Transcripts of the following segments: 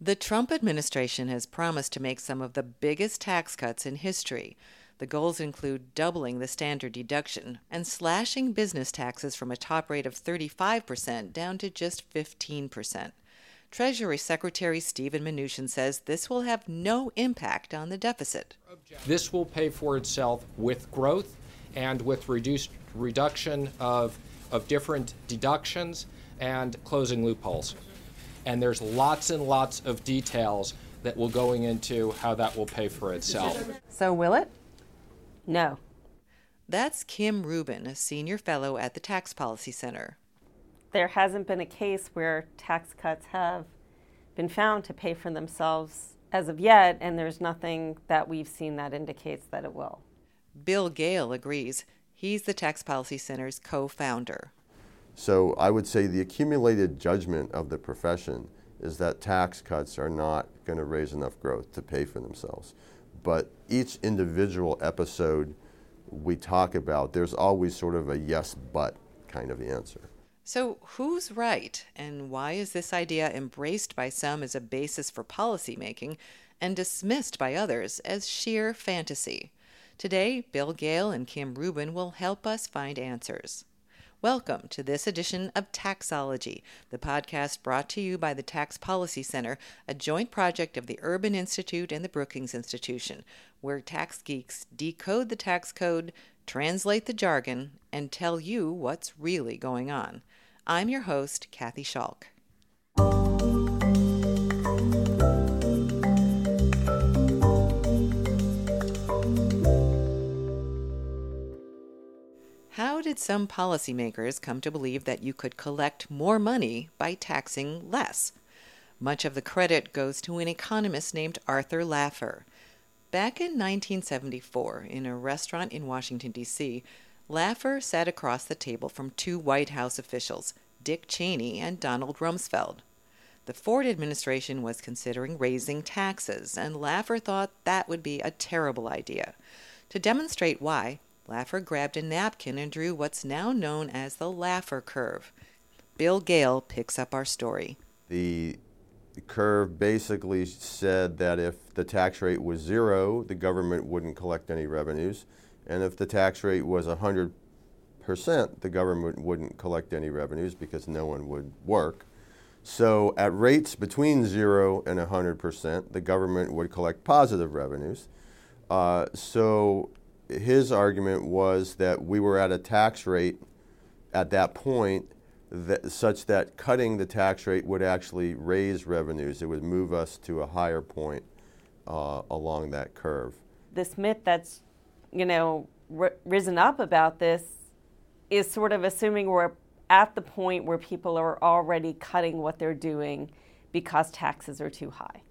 The Trump administration has promised to make some of the biggest tax cuts in history. The goals include doubling the standard deduction and slashing business taxes from a top rate of 35% down to just 15%. Treasury Secretary Steven Mnuchin says this will have no impact on the deficit. This will pay for itself with growth and with reduced reduction of, of different deductions and closing loopholes and there's lots and lots of details that will going into how that will pay for itself. So will it? No. That's Kim Rueben, a senior fellow at the Tax Policy Center. There hasn't been a case where tax cuts have been found to pay for themselves as of yet, and there's nothing that we've seen that indicates that it will. Bill Gale agrees. He's the Tax Policy Center's co founder. So I would say the accumulated judgment of the profession is that tax cuts are not going to raise enough growth to pay for themselves. But each individual episode we talk about, there's always sort of a yes, but kind of answer. So, who's right, and why is this idea embraced by some as a basis for policymaking and dismissed by others as sheer fantasy? Today, Bill Gale and Kim Rueben will help us find answers. Welcome to this edition of Taxology, the podcast brought to you by the Tax Policy Center, a joint project of the Urban Institute and the Brookings Institution, where tax geeks decode the tax code, translate the jargon, and tell you what's really going on. I'm your host, Kathy Schalk. How did some policymakers come to believe that you could collect more money by taxing less? Much of the credit goes to an economist named Arthur Laffer. Back in 1974, in a restaurant in Washington, D.C., Laffer sat across the table from two White House officials, Dick Cheney and Donald Rumsfeld. The Ford administration was considering raising taxes, and Laffer thought that would be a terrible idea. To demonstrate why, Laffer grabbed a napkin and drew what's now known as the Laffer curve. Bill Gale picks up our story. The curve basically said that if the tax rate was zero, the government wouldn't collect any revenues. And if the tax rate was 100%, the government wouldn't collect any revenues because no one would work. So at rates between zero and 100%, the government would collect positive revenues. Uh, so his argument was that we were at a tax rate at that point that, such that cutting the tax rate would actually raise revenues. It would move us to a higher point uh, along that curve. This myth that's, you know, r- risen up about this is sort of assuming we're at the point where people are already cutting what they're doing because taxes are too high.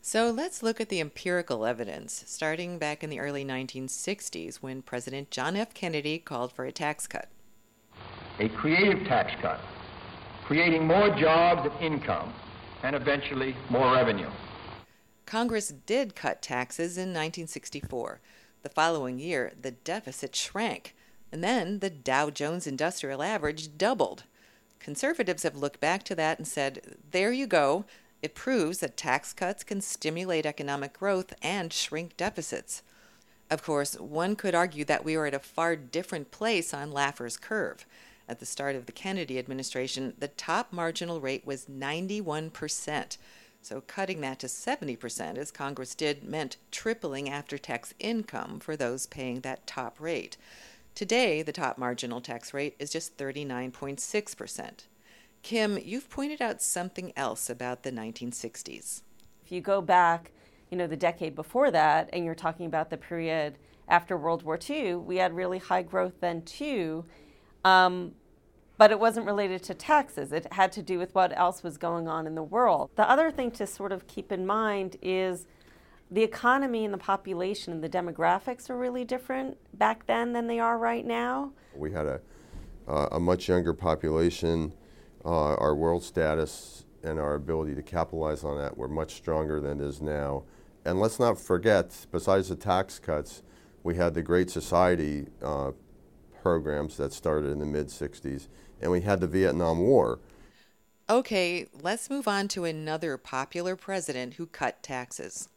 So let's look at the empirical evidence, starting back in the early 1960s when President John F. Kennedy called for a tax cut. A creative tax cut, creating more jobs and income, and eventually more revenue. Congress did cut taxes in 1964. The following year, the deficit shrank, and then the Dow Jones Industrial Average doubled. Conservatives have looked back to that and said, there you go, it proves that tax cuts can stimulate economic growth and shrink deficits. Of course, one could argue that we are at a far different place on Laffer's curve. At the start of the Kennedy administration, the top marginal rate was 91%. So cutting that to 70%, as Congress did, meant tripling after tax income for those paying that top rate. Today, the top marginal tax rate is just 39.6%. Kim, you've pointed out something else about the 1960s. If you go back, you know, the decade before that, and you're talking about the period after World War II, we had really high growth then too. Um, but it wasn't related to taxes. It had to do with what else was going on in the world. The other thing to sort of keep in mind is the economy and the population and the demographics are really different back then than they are right now. We had a, uh, a much younger population uh, our world status and our ability to capitalize on that were much stronger than it is now. And let's not forget, besides the tax cuts, we had the Great Society uh, programs that started in the mid 60s, and we had the Vietnam War. Okay, let's move on to another popular president who cut taxes.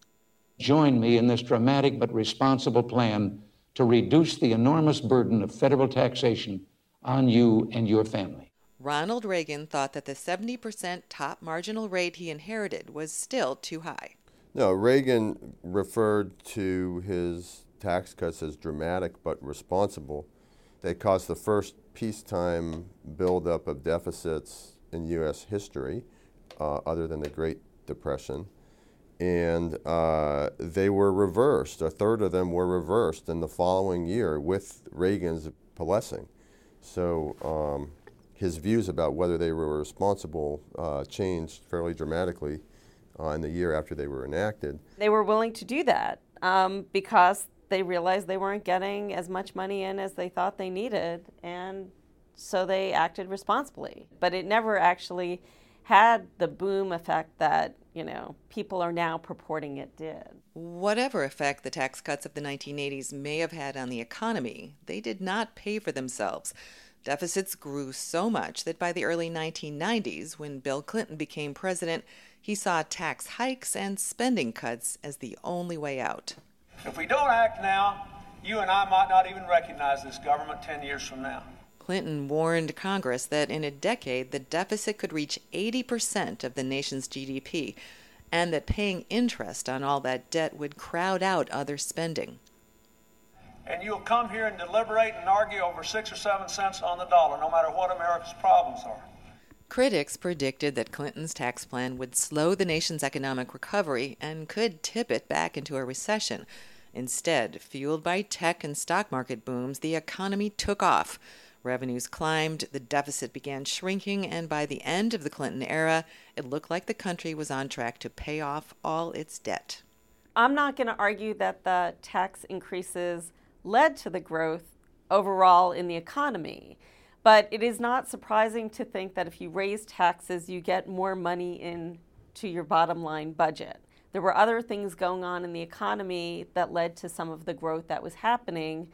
Join me in this dramatic but responsible plan to reduce the enormous burden of federal taxation on you and your family. Ronald Reagan thought that the 70% top marginal rate he inherited was still too high. No, Reagan referred to his tax cuts as dramatic but responsible. They caused the first peacetime buildup of deficits in U.S. history, uh, other than the Great Depression. And uh, they were reversed. A third of them were reversed in the following year with Reagan's blessing. So um, his views about whether they were responsible uh, changed fairly dramatically uh, in the year after they were enacted. They were willing to do that um, because they realized they weren't getting as much money in as they thought they needed, and so they acted responsibly. But it never actually had the boom effect that you know people are now purporting it did. Whatever effect the tax cuts of the 1980s may have had on the economy, they did not pay for themselves. Deficits grew so much that by the early 1990s, when Bill Clinton became president, he saw tax hikes and spending cuts as the only way out. If we don't act now, you and I might not even recognize this government 10 years from now. Clinton warned Congress that in a decade the deficit could reach 80% of the nation's GDP and that paying interest on all that debt would crowd out other spending. And you'll come here and deliberate and argue over six or seven cents on the dollar, no matter what America's problems are. Critics predicted that Clinton's tax plan would slow the nation's economic recovery and could tip it back into a recession. Instead, fueled by tech and stock market booms, the economy took off. Revenues climbed, the deficit began shrinking, and by the end of the Clinton era, it looked like the country was on track to pay off all its debt. I'm not going to argue that the tax increases led to the growth overall in the economy. But it is not surprising to think that if you raise taxes, you get more money into your bottom line budget. There were other things going on in the economy that led to some of the growth that was happening,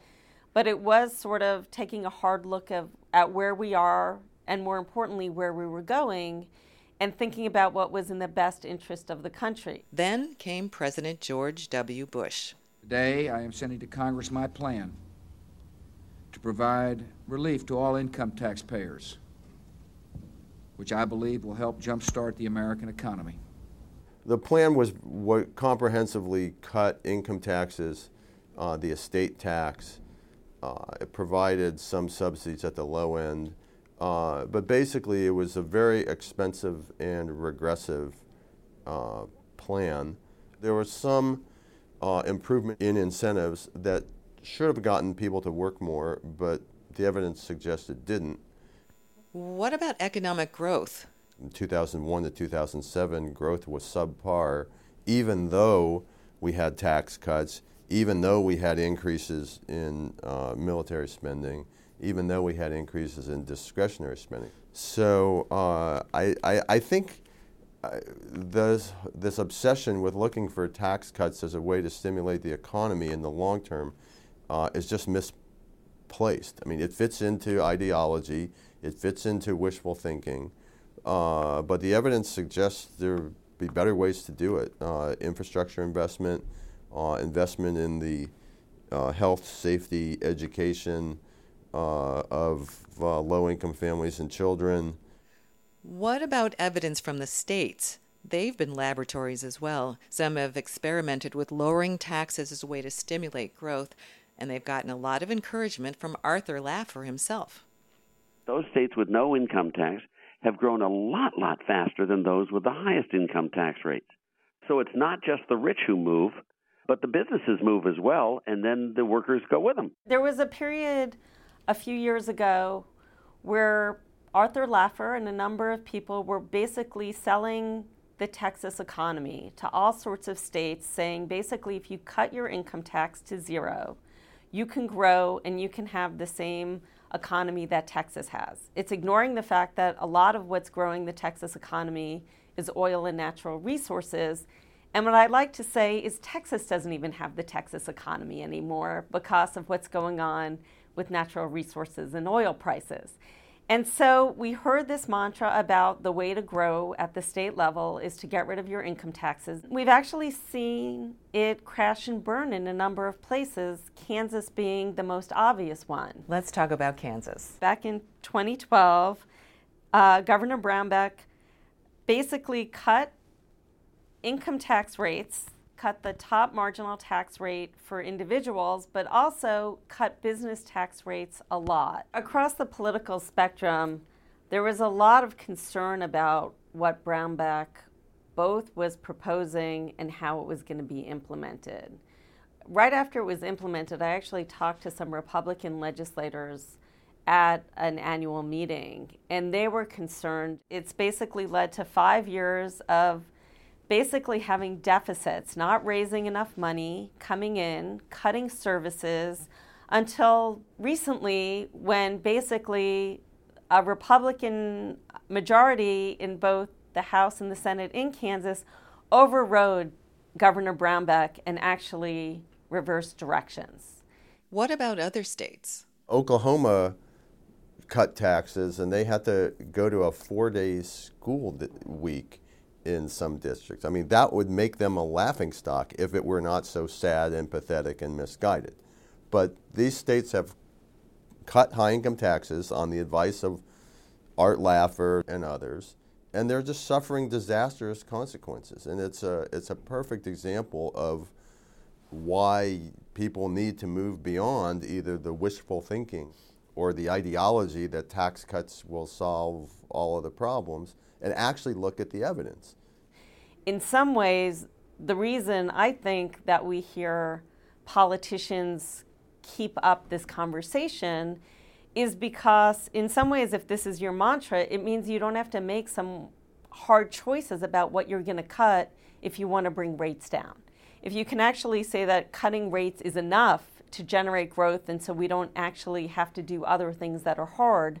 but it was sort of taking a hard look of, at where we are and more importantly, where we were going and thinking about what was in the best interest of the country. Then came President George W. Bush. Today, I am sending to Congress my plan to provide relief to all income taxpayers, which I believe will help jumpstart the American economy. The plan was what comprehensively cut income taxes, uh, the estate tax. Uh, it provided some subsidies at the low end, uh, but basically it was a very expensive and regressive uh, plan. There was some uh, improvement in incentives that should have gotten people to work more, but the evidence suggests it didn't. What about economic growth? In 2001 to 2007, growth was subpar, even though we had tax cuts, even though we had increases in uh, military spending, even though we had increases in discretionary spending. So uh, I, I, I, think this, this obsession with looking for tax cuts as a way to stimulate the economy in the long term uh, is just misplaced. I mean, it fits into ideology, it fits into wishful thinking, uh, but the evidence suggests there be better ways to do it. Uh, infrastructure investment, uh, investment in the uh, health, safety, education uh, of low income families and children. What about evidence from the states? They've been laboratories as well. Some have experimented with lowering taxes as a way to stimulate growth and they've gotten a lot of encouragement from Arthur Laffer himself. Those states with no income tax have grown a lot, lot faster than those with the highest income tax rates. So it's not just the rich who move, but the businesses move as well, and then the workers go with them. There was a period a few years ago where Arthur Laffer and a number of people were basically selling the Texas economy to all sorts of states, saying basically if you cut your income tax to zero, you can grow and you can have the same economy that Texas has. It's ignoring the fact that a lot of what's growing the Texas economy is oil and natural resources. And what I'd like to say is Texas doesn't even have the Texas economy anymore because of what's going on with natural resources and oil prices. And so we heard this mantra about the way to grow at the state level is to get rid of your income taxes. We've actually seen it crash and burn in a number of places, Kansas being the most obvious one. Let's talk about Kansas. Back in 2012, uh, Governor Brownback basically cut income tax rates cut the top marginal tax rate for individuals, but also cut business tax rates a lot. Across the political spectrum, there was a lot of concern about what Brownback both was proposing and how it was going to be implemented. Right after it was implemented, I actually talked to some Republican legislators at an annual meeting, and they were concerned. It's basically led to five years of basically having deficits, not raising enough money, coming in, cutting services until recently when basically a Republican majority in both the House and the Senate in Kansas overrode Governor Brownback and actually reversed directions. What about other states? Oklahoma cut taxes and they had to go to a four day school week in some districts. I mean, that would make them a laughing stock if it were not so sad and pathetic and misguided. But these states have cut high income taxes on the advice of Art Laffer and others, and they're just suffering disastrous consequences. And it's a, it's a perfect example of why people need to move beyond either the wishful thinking or the ideology that tax cuts will solve all of the problems and actually look at the evidence. In some ways, the reason I think that we hear politicians keep up this conversation is because, in some ways, if this is your mantra, it means you don't have to make some hard choices about what you're going to cut if you want to bring rates down. If you can actually say that cutting rates is enough to generate growth, and so we don't actually have to do other things that are hard,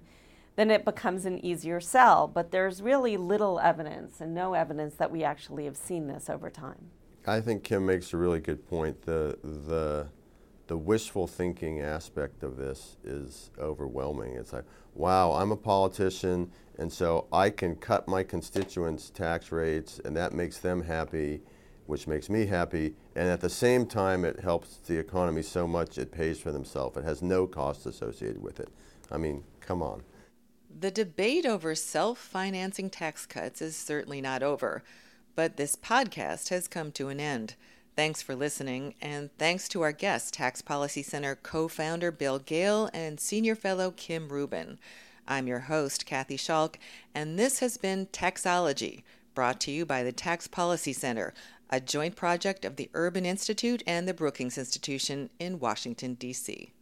then it becomes an easier sell. But there's really little evidence and no evidence that we actually have seen this over time. I think Kim makes a really good point. The, the, the wishful thinking aspect of this is overwhelming. It's like, wow, I'm a politician, and so I can cut my constituents' tax rates, and that makes them happy, which makes me happy. And at the same time, it helps the economy so much it pays for themselves. It has no cost associated with it. I mean, come on. The debate over self financing tax cuts is certainly not over, but this podcast has come to an end. Thanks for listening, and thanks to our guest, Tax Policy Center co founder Bill Gale and Senior Fellow Kim Rueben. I'm your host, Kathy Schalk, and this has been Taxology, brought to you by the Tax Policy Center, a joint project of the Urban Institute and the Brookings Institution in Washington, D.C.